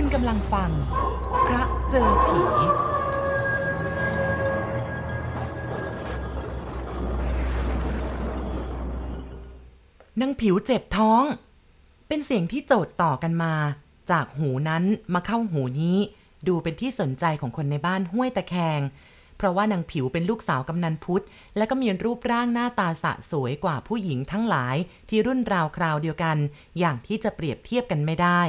คุณกำลังฟัง พระเจอผี นางผิวเจ็บท้อง เป็นเสียงที่โจดต่อกันมา จากหูนั้นมาเข้าหูนี้ ดูเป็นที่สนใจของคนในบ้านห้วยตะแคง เพราะว่านางผิวเป็นลูกสาวกำนันพุทธ และก็มีรูปร่างหน้าตาสะสวยกว่าผู้หญิงทั้งหลายที่รุ่นราวคราวเดียวกัน อย่างที่จะเปรียบเทียบกันไม่ได้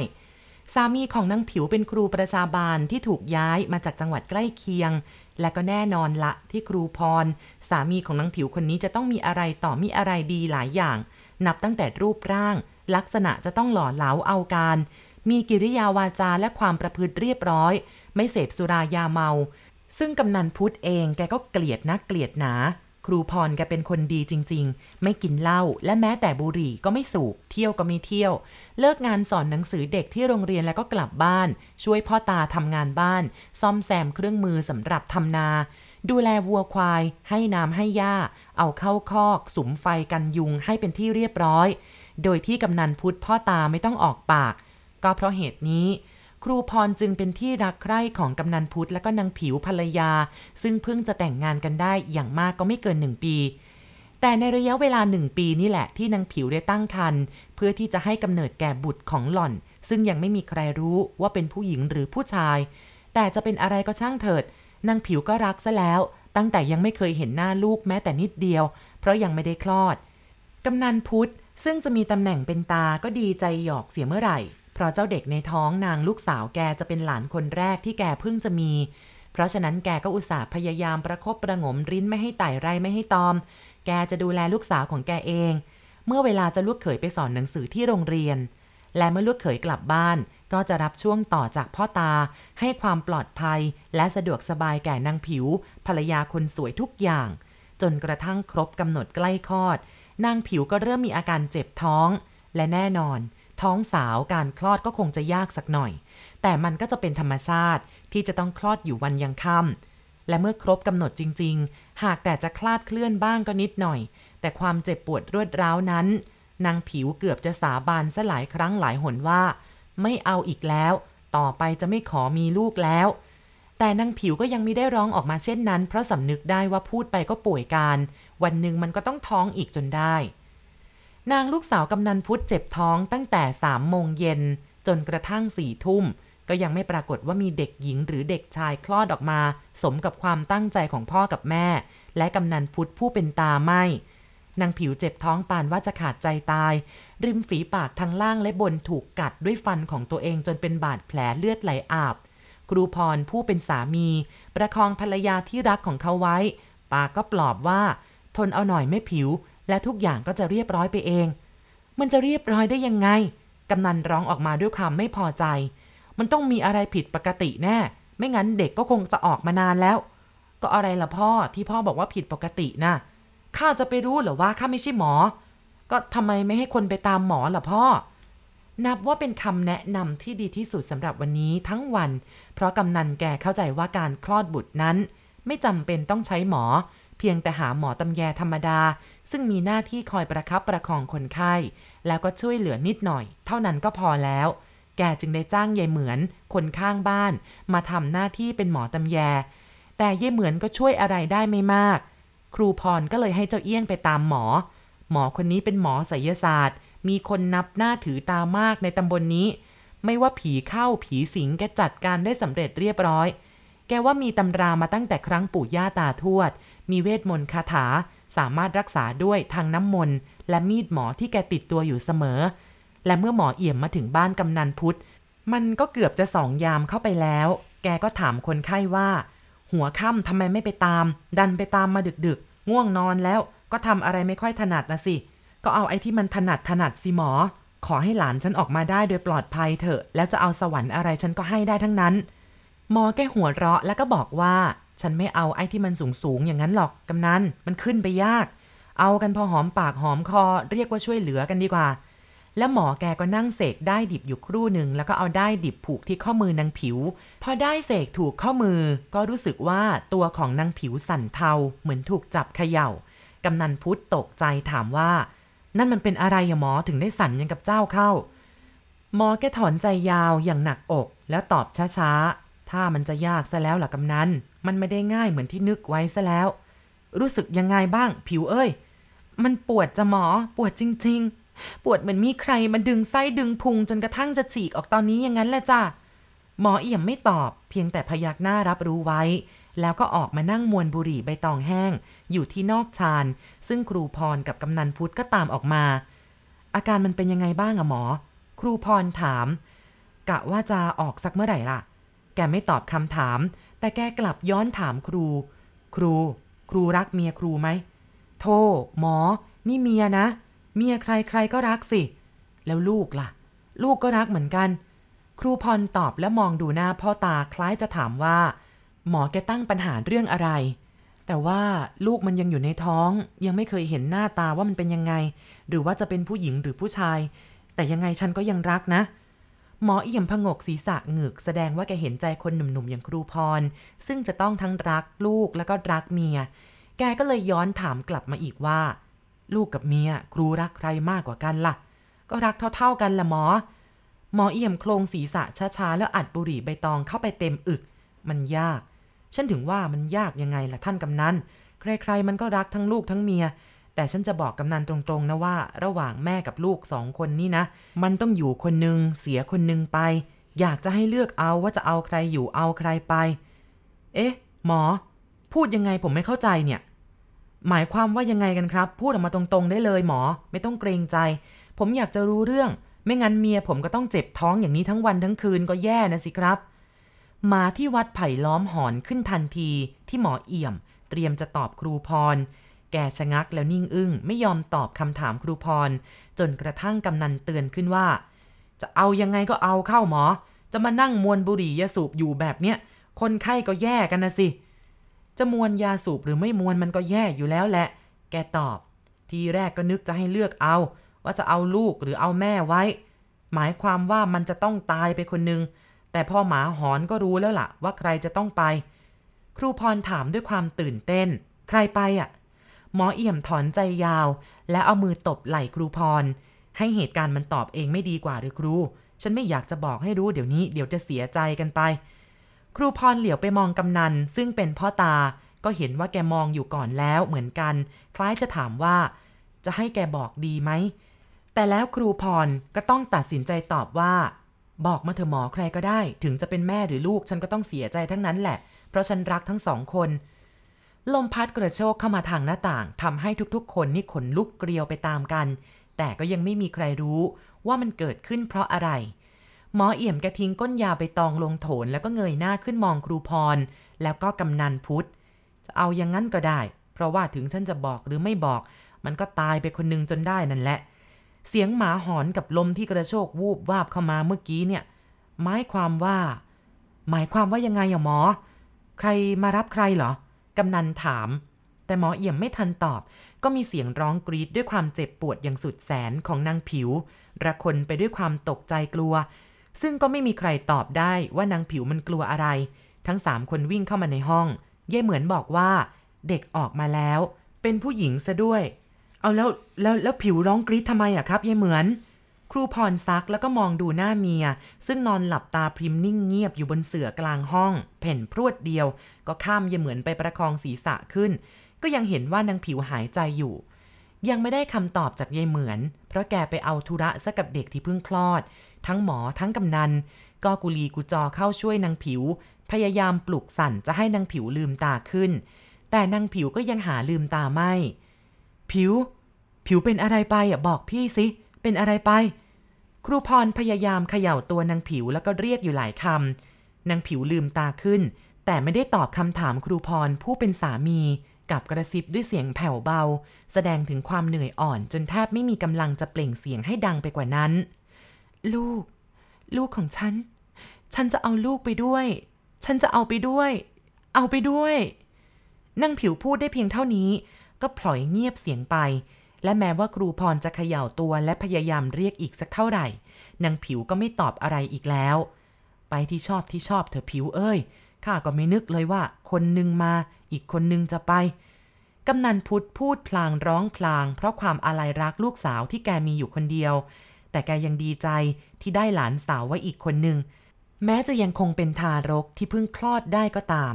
สามีของนางผิวเป็นครูประชาบาลที่ถูกย้ายมาจากจังหวัดใกล้เคียง และก็แน่นอนละที่ครูพร สามีของนางผิวคนนี้จะต้องมีอะไรต่อมีอะไรดีหลายอย่าง นับตั้งแต่รูปร่าง ลักษณะจะต้องหล่อเหลาเอาการ มีกิริยาวาจาและความประพฤติเรียบร้อย ไม่เสพสุรายาเมา ซึ่งกำนันพุทธเองแกก็เกลียดนักเกลียดหนา ครูพรแกเป็นคนดีจริง ๆ ไม่กินเหล้าและแม้แต่บุหรี่ก็ไม่สูบ เที่ยวก็ไม่เที่ยว เลิกงานสอนหนังสือเด็กที่โรงเรียนแล้วก็กลับบ้าน ช่วยพ่อตาทำงานบ้าน ซ่อมแซมเครื่องมือสำหรับทำนา ดูแลวัวควาย ให้น้ำให้หญ้า เอาเข้าคอก สุมไฟกันยุงให้เป็นที่เรียบร้อย โดยที่กำนันพุทธพ่อตาไม่ต้องออกปาก ก็เพราะเหตุนี้ รูพรจึงเป็นที่รักใคร่ของกำนันพุทธและก็นางผิวภรรยา ซึ่งเพิ่งจะแต่งงานกันได้อย่างมากก็ไม่เกินหนึ่งปี แต่ในระยะเวลาหนึ่งปีนี่แหละที่นางผิวได้ตั้งครรภ์เพื่อที่จะให้กำเนิดแก่บุตรของหล่อน ซึ่งยังไม่มีใครรู้ว่าเป็นผู้หญิงหรือผู้ชาย แต่จะเป็นอะไรก็ช่างเถิดนางผิวก็รักซะแล้ว ตั้งแต่ยังไม่เคยเห็นหน้าลูกแม้แต่นิดเดียว เพราะยังไม่ได้คลอดกำนันพุทธซึ่งจะมีตำแหน่งเป็นตาก็ดีใจหยอกเสียเมื่อไหร่ เพราะเจ้าเด็กในท้องนางลูกสาวแกจะเป็นหลานคนแรกที่แกเพิ่งจะมี เพราะฉะนั้นแกก็อุตส่าห์พยายามประคบประงมริ้นไม่ให้ไต่ไรไม่ให้ตอม แกจะดูแลลูกสาวของแกเอง เมื่อเวลาจะลูกเขยไปสอนหนังสือที่โรงเรียน และเมื่อลูกเขยกลับบ้าน ก็จะรับช่วงต่อจากพ่อตา ให้ความปลอดภัย และสะดวกสบายแก่นางผิว ภรรยาคนสวยทุกอย่าง จนกระทั่งครบกำหนดใกล้คลอดนางผิวก็เริ่มมีอาการเจ็บท้อง และแน่นอน ท้องสาวการคลอดก็คงจะยากสักหน่อย แต่มันก็จะเป็นธรรมชาติที่จะต้องคลอดอยู่วันยังค่ำและเมื่อครบกำหนดจริง ๆ หากแต่จะคลาดเคลื่อนบ้างก็นิดหน่อย แต่ความเจ็บปวดรวดร้าวนั้น นางผิวเกือบจะสาบานซะหลายครั้งหลายหนว่า ไม่เอาอีกแล้ว ต่อไปจะไม่ขอมีลูกแล้ว แต่นางผิวก็ยังไม่ได้ร้องออกมาเช่นนั้น เพราะสำนึกได้ว่าพูดไปก็ป่วยการ วันหนึ่งมันก็ต้องท้องอีกจนได้ นางลูกสาวกำนันพุทธเจ็บท้องตั้งแต่สามโมงเย็นจนกระทั่งสี่ทุ่ม ก็ยังไม่ปรากฏว่ามีเด็กหญิงหรือเด็กชายคลอดออกมา สมกับความตั้งใจของพ่อกับแม่ และกำนันพุทธผู้เป็นตาไม่นางผิวเจ็บท้องปานว่าจะขาดใจตาย ริมฝีปากทางล่างและบนถูกกัดด้วยฟันของตัวเองจนเป็นบาดแผลเลือดไหลอาบ ครูพรผู้เป็นสามี ประคองภรรยาที่รักของเขาไว้ ปากก็ปลอบว่า ทนเอาหน่อยไม่ผิว และทุกอย่างก็จะเรียบร้อยไปเอง มันจะเรียบร้อยได้ยังไง กำนันร้องออกมาด้วยความไม่พอใจ มันต้องมีอะไรผิดปกติแน่ ไม่งั้นเด็กก็คงจะออกมานานแล้ว ก็อะไรล่ะพ่อที่พ่อบอกว่าผิดปกตินะข้าจะไปรู้เหรอว่าข้าไม่ใช่หมอ ก็ทำไมไม่ให้คนไปตามหมอล่ะพ่อ นับว่าเป็นคำแนะนำที่ดีที่สุดสำหรับวันนี้ทั้งวัน เพราะกำนันแกเข้าใจว่าการคลอดบุตรนั้น ไม่จำเป็นต้องใช้หมอ เพียงแต่หาหมอตำแยธรรมดา ซึ่งมีหน้าที่คอยประคับประคองคนไข้ แล้วก็ช่วยเหลือนิดหน่อย เท่านั้นก็พอแล้ว แกจึงได้จ้างยายเหมือน คนข้างบ้าน มาทำหน้าที่เป็นหมอตำแย แต่ยายเหมือนก็ช่วยอะไรได้ไม่มาก ครูพรก็เลยให้เจ้าเอี้ยงไปตามหมอ หมอคนนี้เป็นหมอไสยศาสตร์ มีคนนับหน้าถือตามากในตำบลนนี้ ไม่ว่าผีเข้าผีสิงแกจัดการได้สำเร็จเรียบร้อย แกว่ามีตำรามาตั้งแต่ครั้งปู่ย่าตาทวด มีเวทมนต์คาถา สามารถรักษาด้วยทางน้ำมนต์ และมีดหมอที่แกติดตัวอยู่เสมอ และเมื่อหมอเอี่ยมมาถึงบ้านกำนันพุทธ มันก็เกือบจะสองยามเข้าไปแล้ว แกก็ถามคนไข้ว่า หัวค่ำทำไมไม่ไปตาม ดันไปตามมาดึกๆ ง่วงนอนแล้วก็ทำอะไรไม่ค่อยถนัดนะสิ ก็เอาไอ้ที่มันถนัดถนัดสิหมอ ขอให้หลานฉันออกมาได้โดยปลอดภัยเถอะ แล้วจะเอาสวรรค์อะไรฉันก็ให้ได้ทั้งนั้น หมอแกหัวเราะแล้วก็บอกว่า ฉันไม่เอาไอ้ที่มันสูงสูงๆอย่างนั้นหรอกกำนันมันขึ้นไปยาก เอากันพอหอมปากหอมคอ เรียกว่าช่วยเหลือกันดีกว่า แล้วหมอแกก็นั่งเสกได้ดิบอยู่ครู่หนึ่งแล้วก็เอาได้ดิบผูกที่ข้อมือนางผิว พอได้เสกถูกข้อมือ ก็รู้สึกว่าตัวของนางผิวสั่นเทาเหมือนถูกจับเขย่ากำนันพุทธตกใจถามว่า นั่นมันเป็นอะไรอะหมอถึงได้สั่นยังกับเจ้าเข้าหมอแกถอนใจยาวอย่างหนักอกแล้วตอบช้าๆ ถ้ามันจะยากซะแล้วล่ะกำนัน มันไม่ได้ง่ายเหมือนที่นึกไว้ซะแล้ว รู้สึกยังไงบ้าง ผิวเอ้ย มันปวดจะหมอ ปวดจริง ๆ ปวดเหมือนมีใครมาดึงไส้ดึงพุงจนกระทั่งจะฉีกออกตอนนี้อย่างนั้นแหละจ้ะ หมอเอี่ยมไม่ตอบ เพียงแต่พยักหน้ารับรู้ไว้ แล้วก็ออกมานั่งมวนบุหรี่ใบตองแห้ง อยู่ที่นอกชาน ซึ่งครูพรกับกำนันพุทธก็ตามออกมา อาการมันเป็นยังไงบ้างอะหมอ ครูพรถาม กะว่าจะออกสักเมื่อไหร่ล่ะ แกไม่ตอบคำถาม แต่แกกลับย้อนถามครู ครู ครูรักเมียครูไหม โทหมอ นี่เมียนะ เมียใครใครก็รักสิ แล้วลูกล่ะ ลูกก็รักเหมือนกัน ครูพรตอบและมองดูหน้าพ่อตาคล้ายจะถามว่า หมอแกตั้งปัญหาเรื่องอะไร แต่ว่าลูกมันยังอยู่ในท้อง ยังไม่เคยเห็นหน้าตาว่ามันเป็นยังไง หรือว่าจะเป็นผู้หญิงหรือผู้ชาย แต่ยังไงฉันก็ยังรักนะ หมอเอี่ยมพงกศีรษะเหงือกแสดงว่าแกเห็นใจคนหนุ่มๆอย่างครูพร ซึ่งจะต้องทั้งรักลูกแล้วก็รักเมีย แกก็เลยย้อนถามกลับมาอีกว่า ลูกกับเมียครูรักใครมากกว่ากันล่ะ ก็รักเท่าๆกันละหมอ หมอเอี่ยมโครงศีรษะช้าๆแล้วอัดบุหรี่ใบตองเข้าไปเต็มอึก มันยาก ฉันถึงว่ามันยากยังไงล่ะท่านกำนันใครๆมันก็รักทั้งลูกทั้งเมีย แต่ฉันจะบอกกำนันตรงๆนะว่า ระหว่างแม่กับลูกสองคนนี่นะ มันต้องอยู่คนหนึ่งเสียคนหนึ่งไป อยากจะให้เลือกเอาว่าจะเอาใครอยู่เอาใครไป เอ๊ะ หมอ พูดยังไงผมไม่เข้าใจเนี่ย หมายความว่ายังไงกันครับ พูดออกมาตรงๆได้เลยหมอ ไม่ต้องเกรงใจ ผมอยากจะรู้เรื่อง ไม่งั้นเมียผมก็ต้องเจ็บท้องอย่างนี้ทั้งวันทั้งคืนก็แย่นะสิครับมาที่วัดไผ่ล้อมหอนขึ้นทันทีที่หมอเอี่ยม เตรียมจะตอบครูพร แกชะงักแล้วนิ่งอึ้งไม่ยอมตอบคำถามครูพร จนกระทั่งกำนันเตือนขึ้นว่า จะเอายังไงก็เอาเข้าหมอ จะมานั่งมวนบุหรี่ยาสูบอยู่แบบเนี้ยคนไข้ก็แย่กันนะสิ จะมวนยาสูบหรือไม่มวนมันก็แย่อยู่แล้วแหละ แกตอบ ทีแรกก็นึกจะให้เลือกเอา ว่าจะเอาลูกหรือเอาแม่ไว้ หมายความว่ามันจะต้องตายไปคนนึง แต่พอหมาหอนก็รู้แล้วล่ะ ว่าใครจะต้องไป ครูพรถามด้วยความตื่นเต้น ใครไปอะ หมอเอี่ยมถอนใจยาว และเอามือตบไหล่ครูพร ให้เหตุการณ์มันตอบเองไม่ดีกว่าหรือครู ฉันไม่อยากจะบอกให้รู้เดี๋ยวนี้เดี๋ยวจะเสียใจกันไป ครูพรเหลียวไปมองกำนัน ซึ่งเป็นพ่อตา ก็เห็นว่าแกมองอยู่ก่อนแล้วเหมือนกัน คล้ายจะถามว่า จะให้แกบอกดีไหม แต่แล้วครูพรก็ต้องตัดสินใจตอบว่า บอกมาเถอะหมอใครก็ได้ ถึงจะเป็นแม่หรือลูกฉันก็ต้องเสียใจทั้งนั้นแหละ เพราะฉันรักทั้งสองคน ลมพัดกระโชกเข้ามาทางหน้าต่างทำให้ทุกๆ คนนี่ขนลุกเกลียวไปตามกัน แต่ก็ยังไม่มีใครรู้ว่ามันเกิดขึ้นเพราะอะไร หมอเอี่ยมแกทิ้งก้นยาไปตองลงโถนแล้วก็เงยหน้าขึ้นมองครูพร แล้วก็กำนันพุทธจะเอาอย่างนั้นก็ได้ เพราะว่าถึงฉันจะบอกหรือไม่บอก มันก็ตายไปคนนึงจนได้นั่นแหละ เสียงหมาหอนกับลมที่กระโชกวูบวาบเข้ามาเมื่อกี้เนี่ย หมายความว่า หมายความว่ายังไงอะหมอ ใครมารับใครเหรอ กำนันถาม แต่หมอเอี่ยมไม่ทันตอบ ก็มีเสียงร้องกรีดด้วยความเจ็บปวดอย่างสุดแสนของนางผิว ระคนไปด้วยความตกใจกลัว ซึ่งก็ไม่มีใครตอบได้ว่านางผิวมันกลัวอะไร ทั้งสามคนวิ่งเข้ามาในห้องเยายเหมือนบอกว่า เด็กออกมาแล้ว เป็นผู้หญิงซะด้วย เอาแล้วแล้วแล้วผิวร้องกรีดทำไมอะครับเยายเหมือน ครูพรซักแล้วก็มองดูหน้าเมีย ซึ่งนอนหลับตาพริมนิ่งเงียบอยู่บนเสื่อกลางห้อง เพ่นพรวดเดียว ก็ข้ามยายเหมือนไปประคองศีรษะขึ้น ก็ยังเห็นว่านางผิวหายใจอยู่ ยังไม่ได้คำตอบจากยายเหมือน เพราะแกไปเอาธุระซะกับเด็กที่เพิ่งคลอด ทั้งหมอทั้งกำนัน ก็กุลีกุจอเข้าช่วยนางผิว พยายามปลุกสั่นจะให้นางผิวลืมตาขึ้น แต่นางผิวก็ยังหาลืมตาไม่ ผิว ผิวเป็นอะไรไปอะบอกพี่สิ เป็นอะไรไป ครูพรพยายามเขย่าตัวนางผิวแล้วก็เรียกอยู่หลายคำนางผิวลืมตาขึ้น แต่ไม่ได้ตอบคำถามครูพรผู้เป็นสามีกับกระซิบด้วยเสียงแผ่วเบา แสดงถึงความเหนื่อยอ่อนจนแทบไม่มีกำลังจะเปล่งเสียงให้ดังไปกว่านั้น ลูก ลูกของฉัน ฉันจะเอาลูกไปด้วย ฉันจะเอาไปด้วย เอาไปด้วยนางผิวพูดได้เพียงเท่านี้ ก็พลอยเงียบเสียงไป และแม้ว่าครูพรจะเขย่าตัวและพยายามเรียกอีกสักเท่าไหร่นางผิวก็ไม่ตอบอะไรอีกแล้ว ไปที่ชอบที่ชอบเธอผิวเอ้ยข้าก็ไม่นึกเลยว่า คนหนึ่งมาอีกคนหนึ่งจะไปกำนันพุทธพูดพลางร้องพลาง เพราะความอาลัยรักลูกสาวที่แกมีอยู่คนเดียว แต่แกยังดีใจที่ได้หลานสาวไว้อีกคนหนึ่งแม้จะยังคงเป็นทารกที่เพิ่งคลอดได้ก็ตาม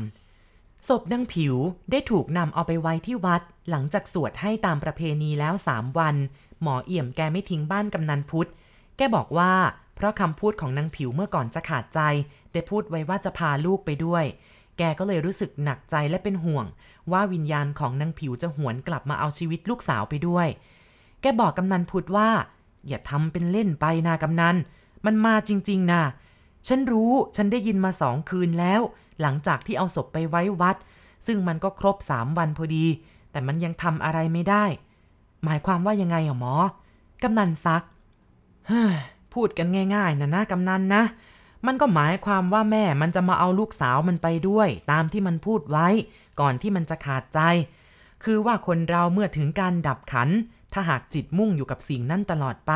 ศพนางผิวได้ถูกนำเอาไปไว้ที่วัด หลังจากสวดให้ตามประเพณีแล้วสามวัน หมอเอี่ยมแกไม่ทิ้งบ้านกำนันพุทธ แกบอกว่า เพราะคำพูดของนางผิวเมื่อก่อนจะขาดใจ ได้พูดไว้ว่าจะพาลูกไปด้วย แกก็เลยรู้สึกหนักใจและเป็นห่วง ว่าวิญญาณของนางผิวจะหวนกลับมาเอาชีวิตลูกสาวไปด้วย แกบอกกำนันพุทธว่า อย่าทำเป็นเล่นไปนากำนัน มันมาจริง ๆนะฉันรู้ ฉันได้ยินมาสองคืนแล้ว หลังจากที่เอาศพไปไว้วัด ซึ่งมันก็ครบสามวันพอดี แต่มันยังทำอะไรไม่ได้ หมายความว่ายังไงอะหมอกำนันซักเฮ้ยพูดกันง่ายๆนะนะกำนันนะ มันก็หมายความว่าแม่มันจะมาเอาลูกสาวมันไปด้วย ตามที่มันพูดไว้ ก่อนที่มันจะขาดใจ คือว่าคนเราเมื่อถึงการดับขัน ถ้าหากจิตมุ่งอยู่กับสิ่งนั้นตลอดไป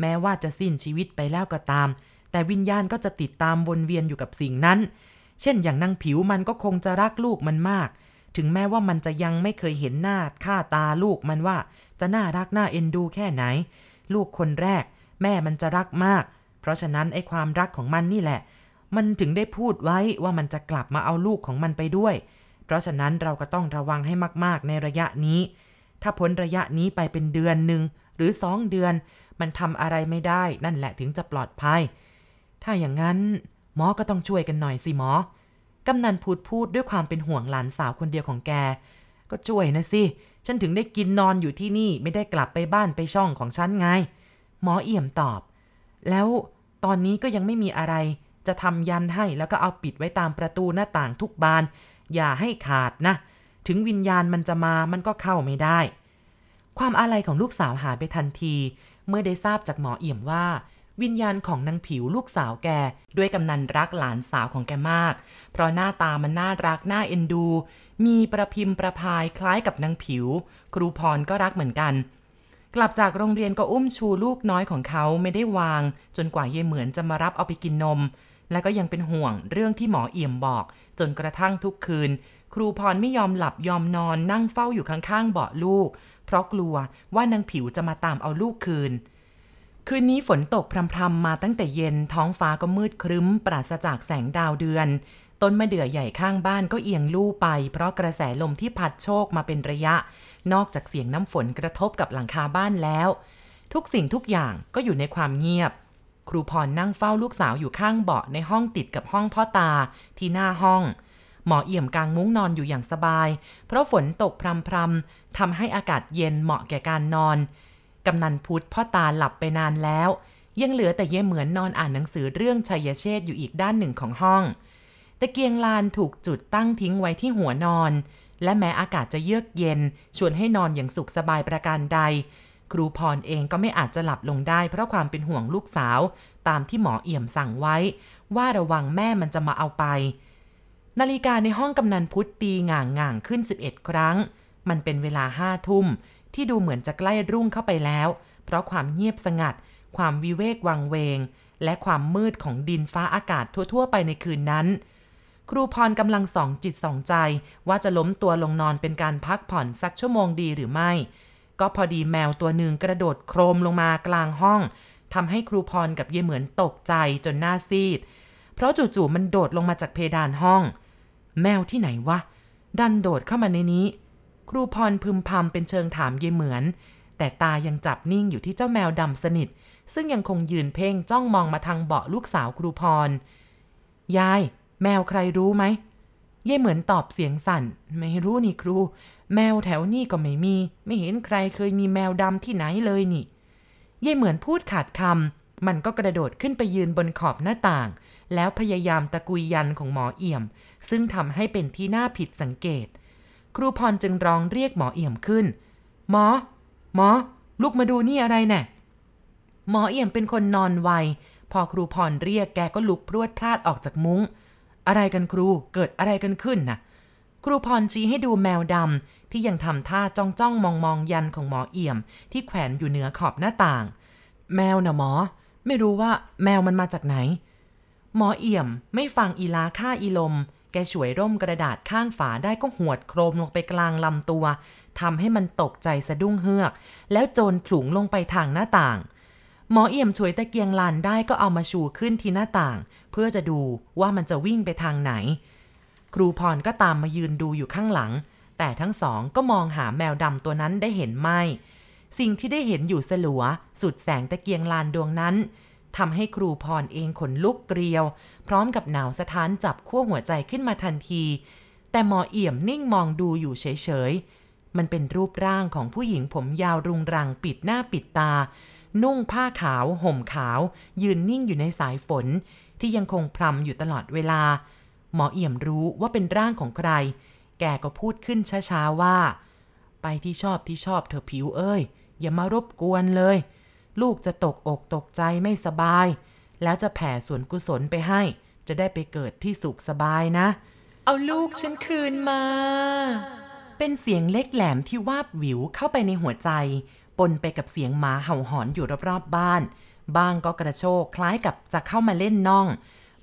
แม้ว่าจะสิ้นชีวิตไปแล้วก็ตาม แต่วิญญาณก็จะติดตามวนเวียนอยู่กับสิ่งนั้น เช่นอย่างนางผิวมันก็คงจะรักลูกมันมาก ถึงแม้ว่ามันจะยังไม่เคยเห็นหน้าค่าตาลูกมันว่า จะน่ารักน่าเอ็นดูแค่ไหน ลูกคนแรก แม่มันจะรักมาก เพราะฉะนั้นไอ้ความรักของมันนี่แหละ มันถึงได้พูดไว้ว่ามันจะกลับมาเอาลูกของมันไปด้วย เพราะฉะนั้นเราก็ต้องระวังให้มากๆในระยะนี้ ถ้าพ้นระยะนี้ไปเป็นเดือนหนึ่งหรือสองเดือน มันทำอะไรไม่ได้ นั่นแหละถึงจะปลอดภัย ถ้าอย่างนั้น หมอก็ต้องช่วยกันหน่อยสิหมอ กำนันพูดพูดด้วยความเป็นห่วงหลานสาวคนเดียวของแก ก็ช่วยนะสิ ฉันถึงได้กินนอนอยู่ที่นี่ไม่ได้กลับไปบ้านไปช่องของฉันไง หมอเอี่ยมตอบ แล้วตอนนี้ก็ยังไม่มีอะไร จะทำยันให้แล้วก็เอาปิดไว้ตามประตูหน้าต่างทุกบาน อย่าให้ขาดนะ ถึงวิญญาณมันจะมามันก็เข้าไม่ได้ ความอาลัยของลูกสาวหายไปทันที เมื่อได้ทราบจากหมอเอี่ยมว่า วิญญาณของนางผิวลูกสาวแก ด้วยกำนันรักหลานสาวของแกมาก เพราะหน้าตามันน่ารักน่าเอ็นดู มีประพิมพ์ประพายคล้ายกับนางผิว ครูพรก็รักเหมือนกัน กลับจากโรงเรียนก็อุ้มชูลูกน้อยของเขาไม่ได้วาง จนกว่าเยเหมือนจะมารับเอาไปกินนม และก็ยังเป็นห่วงเรื่องที่หมอเอี่ยมบอก จนกระทั่งทุกคืน ครูพรไม่ยอมหลับยอมนอนนั่งเฝ้าอยู่ข้างๆเบาะลูก เพราะกลัวว่านางผิวจะมาตามเอาลูกคืน คืนนี้ฝนตกพรำๆมาตั้งแต่เย็นท้องฟ้าก็มืดครึ้ม ปราศจากแสงดาวเดือน ต้นมะเดื่อใหญ่ข้างบ้านก็เอียงลู่ไป เพราะกระแสลมที่พัดโชกมาเป็นระยะ นอกจากเสียงน้ำฝนกระทบกับหลังคาบ้านแล้ว ทุกสิ่งทุกอย่างก็อยู่ในความเงียบ ครูพรนั่งเฝ้าลูกสาวอยู่ข้างเบาะในห้องติดกับห้องพ่อตาที่หน้าห้อง หมอเอี่ยมกางมุ้งนอนอยู่อย่างสบาย เพราะฝนตกพรำๆทำให้อากาศเย็นเหมาะแก่การนอน กำนันพุทธพ่อตาหลับไปนานแล้ว ยังเหลือแต่เย่เหมือนนอนอ่านหนังสือเรื่องชัยเชษอยู่อีกด้านหนึ่งของห้อง ตะเกียงลานถูกจุดตั้งทิ้งไว้ที่หัวนอน และแม้อากาศจะเยือกเย็น ชวนให้นอนอย่างสุขสบายประการใด ครูพรเองก็ไม่อาจจะหลับลงได้เพราะความเป็นห่วงลูกสาว ตามที่หมอเอี่ยมสั่งไว้ ว่าระวังแม่มันจะมาเอาไป นาฬิกาในห้องกำนันพุทธตีง่างง่างขึ้น 11 ครั้ง มันเป็นเวลาห้าทุ่ม ที่ดูเหมือนจะใกล้รุ่งเข้าไปแล้ว เพราะความเงียบสงัด ความวิเวกวังเวง และความมืดของดินฟ้าอากาศทั่ว ๆ ไปในคืนนั้น ครูพรกำลังส่องจิตส่องใจ ว่าจะล้มตัวลงนอนเป็นการพักผ่อนสักชั่วโมงดีหรือไม่ ก็พอดีแมวตัวหนึ่งกระโดดโครมลงมากลางห้องทำให้ครูพรกับเยเหมือนตกใจจนหน้าซีด เพราะจู่ๆมันโดดลงมาจากเพดานห้อง แมวที่ไหนวะ ดันโดดเข้ามาในนี้ ครูพรพึมพำเป็นเชิงถามเยเหมือน แต่ตายังจับนิ่งอยู่ที่เจ้าแมวดำสนิท ซึ่งยังคงยืนเพ่งจ้องมองมาทางเบาะลูกสาวครูพร ยาย แมวใครรู้ไหม เย่เหมือนตอบเสียงสั่น ไม่รู้นี่ครู แมวแถวนี่ก็ไม่มี ไม่เห็นใครเคยมีแมวดำที่ไหนเลยนี่ เย่เหมือนพูดขาดคำมันก็กระโดดขึ้นไปยืนบนขอบหน้าต่าง แล้วพยายามตะกุยยันของหมอเอี่ยม ซึ่งทำให้เป็นที่น่าผิดสังเกต ครูพรจึงร้องเรียกหมอเอี่ยมขึ้น หมอ หมอ ลุกมาดูนี่อะไรแน่หมอเอี่ยมเป็นคนนอนไว พอครูพรเรียกแกก็ลุกพรวดพลาดออกจากมุง้ง อะไรกันครูเกิดอะไรกันขึ้นน่ะ ครูพรชี้ให้ดูแมวดำที่ยังทำท่าจ้องจ้องมองมองยันของหมอเอี่ยม ที่แขวนอยู่เหนือขอบหน้าต่าง แมวนะหมอ ไม่รู้ว่าแมวมันมาจากไหน หมอเอี่ยมไม่ฟังอีลาค่าอีลม กฉวยร่มกระดาษข้างฝาได้ก็หวดโครมลงไปกลางลำตัวทำให้มันตกใจสะดุ้งเฮือก แล้วโจรผลุงลงไปทางหน้าต่าง หมอเอี่ยมช่วยตะเกียงลานได้ก็เอามาชูขึ้นที่หน้าต่าง เพื่อจะดูว่ามันจะวิ่งไปทางไหน ครูพรก็ตามมายืนดูอยู่ข้างหลัง แต่ทั้งสองก็มองหาแมวดำตัวนั้นได้เห็นไม่ สิ่งที่ได้เห็นอยู่สลัว สุดแสงตะเกียงลานดวงนั้น ทำให้ครูพรเองขนลุกเกลียว พร้อมกับหนาวสะท้านจับขั้วหัวใจขึ้นมาทันที แต่หมอเอี่ยมนิ่งมองดูอยู่เฉยๆ มันเป็นรูปร่างของผู้หญิงผมยาวรุงรังปิดหน้าปิดตา นุ่งผ้าขาว ห่มขาว ยืนนิ่งอยู่ในสายฝน ที่ยังคงพรำอยู่ตลอดเวลา หมอเอี่ยมรู้ว่าเป็นร่างของใคร แกก็พูดขึ้นช้าๆว่า ไปที่ชอบที่ชอบเธอผิวเอ้ยอย่ามารบกวนเลย ลูกจะตกอกตกใจไม่สบาย แล้วจะแผ่ส่วนกุศลไปให้ จะได้ไปเกิดที่สุขสบายนะ เอาลูกฉันคืนมา เป็นเสียงเล็กแหลมที่วาบหวิวเข้าไปในหัวใจ ปนไปกับเสียงหมาเห่าหอนอยู่รอบๆบ้าน บางก็กระโชกคล้ายกับจะเข้ามาเล่นน่อง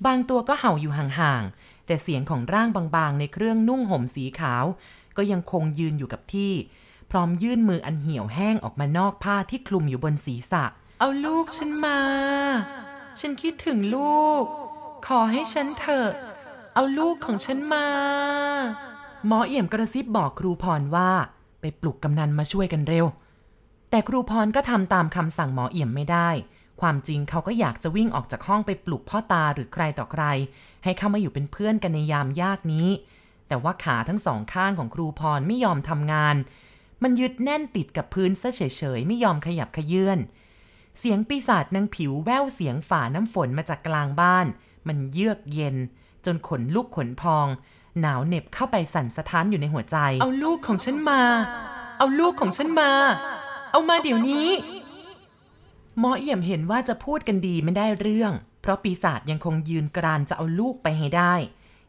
บางตัวก็เห่าอยู่ห่างๆแต่เสียงของร่างบางๆ ในเครื่องนุ่งห่มสีขาว ก็ยังคงยืนอยู่กับที่ พร้อมยื่นมืออันเหี่ยวแห้งออกมานอกผ้าที่คลุมอยู่บนศีรษะ เอาลูกฉันมา ฉันคิดถึงลูก ขอให้ฉันเถอะ เอาลูกของฉันมา หมอเอี่ยมกระซิบบอกครูพรว่า ไปปลุกกำนันมาช่วยกันเร็ว แต่ครูพรก็ทำตามคำสั่งหมอเอี่ยมไม่ได้ ความจริงเขาก็อยากจะวิ่งออกจากห้องไปปลุกพ่อตาหรือใครต่อใคร ให้เข้ามาอยู่เป็นเพื่อนกันในยามยากนี้ แต่ว่าขาทั้งสองข้างของครูพรไม่ยอมทำงาน มันยึดแน่นติดกับพื้นซะเฉยๆ ไม่ยอมขยับขยื่น เสียงปีศาจนางผิวแววเสียงฝ่าน้ำฝนมาจากกลางบ้าน มันเยือกเย็น จนขนลุกขนพอง หนาวเหน็บเข้าไปสั่นสะท้านอยู่ในหัวใจ เอาลูกของฉันมา เอาลูกของฉันมา เอามาเดี๋ยวนี้ หมอเอี่ยมเห็นว่าจะพูดกันดีไม่ได้เรื่อง เพราะปีศาจยังคงยืนกรานจะเอาลูกไปให้ได้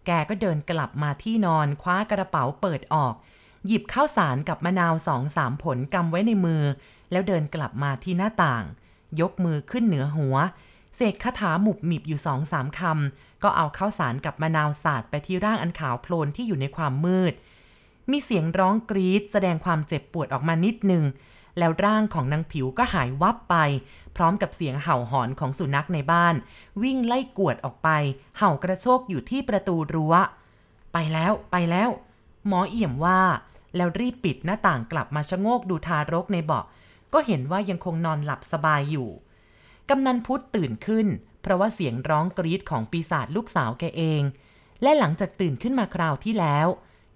แกก็เดินกลับมาที่นอนคว้ากระเป๋าเปิดออก หยิบข้าวสารกับมะนาวสองสามผลกำไว้ในมือ แล้วเดินกลับมาที่หน้าต่าง ยกมือขึ้นเหนือหัว เสกคาถาหมุบหมิบอยู่สองสามคำก็เอาข้าวสารกับมะนาวสาดไปที่ร่างอันขาวโพลนที่อยู่ในความมืด มีเสียงร้องกรีดแสดงความเจ็บปวดออกมานิดหนึ่งแล้วร่างของนางผิวก็หายวับไป พร้อมกับเสียงเห่าหอนของสุนัขในบ้าน วิ่งไล่กวดออกไป เห่ากระโชกอยู่ที่ประตูรั้ว ไปแล้วไปแล้ว หมอเอี่ยมว่า แล้วรีบปิดหน้าต่างกลับมาชะโงกดูทารกในเบาะ ก็เห็นว่ายังคงนอนหลับสบายอยู่ กำนันพุทธตื่นขึ้น เพราะว่าเสียงร้องกรีดของปีศาจลูกสาวแกเอง และหลังจากตื่นขึ้นมาคราวที่แล้ว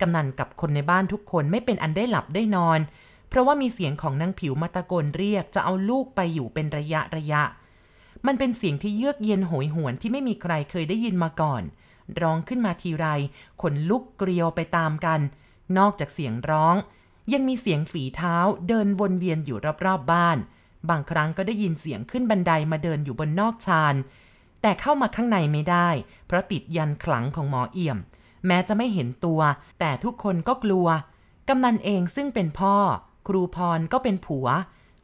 กำนันกับคนในบ้านทุกคนไม่เป็นอันได้หลับได้นอน เพราะว่ามีเสียงของนางผิวมาตะโกนเรียกจะเอาลูกไปอยู่เป็นระยะระยะ มันเป็นเสียงที่เยือกเย็นโหยหวนที่ไม่มีใครเคยได้ยินมาก่อน ร้องขึ้นมาทีไรขนลุกเกลียวไปตามกัน นอกจากเสียงร้อง ยังมีเสียงฝีเท้าเดินวนเวียนอยู่รอบๆบ้าน บางครั้งก็ได้ยินเสียงขึ้นบันไดมาเดินอยู่บนนอกชาน แต่เข้ามาข้างในไม่ได้ เพราะติดยันขลังของหมอเอี่ยม แม้จะไม่เห็นตัว แต่ทุกคนก็กลัว กำนันเองซึ่งเป็นพ่อ ครูพรก็เป็นผัว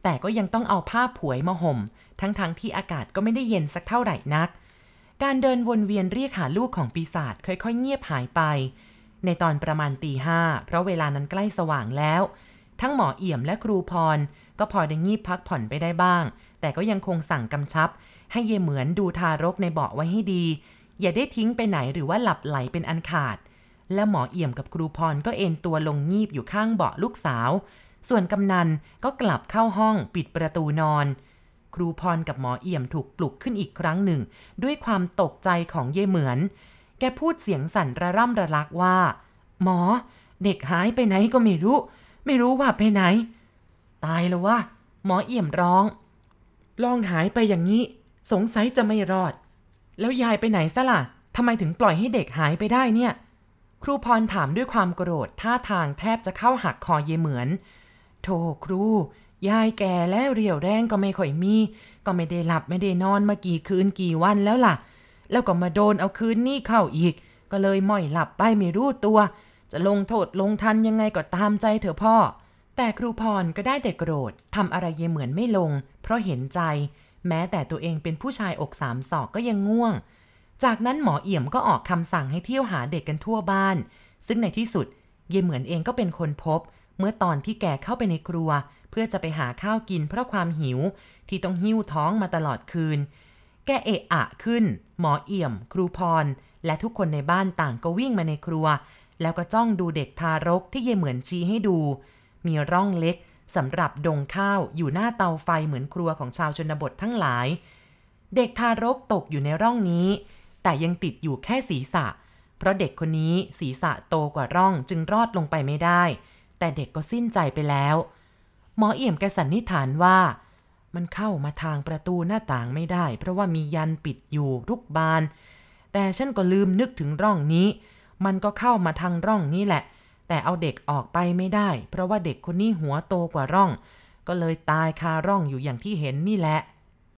แต่ก็ยังต้องเอาผ้าผวยมาห่ม ทั้งๆทที่อากาศก็ไม่ได้เย็นสักเท่าไหร่นัก การเดินวนเวียนเรียกหาลูกของปีศาจค่อยๆ เงียบหายไป ในตอนประมาณตีห้าเพราะเวลานั้นใกล้สว่างแล้ว ทั้งหมอเอี่ยมและครูพร ก็พอได้งีบพักผ่อนไปได้บ้าง แต่ก็ยังคงสั่งกำชับ ให้เยเหมือนดูทารกในเบาะไว้ให้ดี อย่าได้ทิ้งไปไหนหรือว่าหลับไหลเป็นอันขาด และหมอเอี่ยมกับครูพรก็เอนตัวลงงีบอยู่ข้างเบาะลูกสาว ส่วนกำนันก็กลับเข้าห้องปิดประตูนอนครูพรกับหมอเอี่ยมถูกปลุกขึ้นอีกครั้งหนึ่ง ด้วยความตกใจของเยเหมือน แกพูดเสียงสั่นระร่ำระลักว่า หมอ เด็กหายไปไหนก็ไม่รู้ ไม่รู้ว่าไปไหน ตายแล้ววะหมอเอี่ยมร้อง ลองหายไปอย่างนี้ สงสัยจะไม่รอด แล้วยายไปไหนซะล่ะทำไมถึงปล่อยให้เด็กหายไปได้เนี่ย ครูพรถามด้วยความโกรธท่าทางแทบจะเข้าหักคอเยเหมือนโธ่ครู ยายแก่แล้วเรียวแรงก็ไม่ค่อยมี ก็ไม่ได้หลับไม่ได้นอนมากี่คืนกี่วันแล้วล่ะ แล้วก็มาโดนเอาคืนนี่เข้าอีก ก็เลยม่อยหลับไปไม่รู้ตัว จะลงโทษลงทันยังไงก็ตามใจเถอะพ่อ แต่ครูพรก็ได้แต่โกรธทำอะไรเยเหมือนไม่ลง เพราะเห็นใจ แม้แต่ตัวเองเป็นผู้ชายอกสามศอกก็ยังง่วง จากนั้นหมอเอี่ยมก็ออกคำสั่งให้เที่ยวหาเด็กกันทั่วบ้าน ซึ่งในที่สุด เยเหมือนเองก็เป็นคนพบ เมื่อตอนที่แกเข้าไปในครัว เพื่อจะไปหาข้าวกินเพราะความหิว ที่ต้องหิ้วท้องมาตลอดคืน แกเอะอะขึ้น หมอเอี่ยม ครูพร และทุกคนในบ้านต่างก็วิ่งมาในครัว แล้วก็จ้องดูเด็กทารกที่เยเหมือนชี้ให้ดู มีร่องเล็กสำหรับดงข้าวอยู่หน้าเตาไฟเหมือนครัวของชาวชนบททั้งหลาย เด็กทารกตกอยู่ในร่องนี้ แต่ยังติดอยู่แค่ศีรษะ เพราะเด็กคนนี้ศีรษะโตกว่าร่องจึงรอดลงไปไม่ได้ แต่เด็กก็สิ้นใจไปแล้ว หมอเอี่ยมแกสันนิษฐานว่า มันเข้ามาทางประตูหน้าต่างไม่ได้ เพราะว่ามียันปิดอยู่ทุกบาน แต่ฉันก็ลืมนึกถึงร่องนี้ มันก็เข้ามาทางร่องนี้แหละ แต่เอาเด็กออกไปไม่ได้ เพราะว่าเด็กคนนี้หัวโตกว่าร่อง ก็เลยตายคาร่องอยู่อย่างที่เห็นนี่แหละ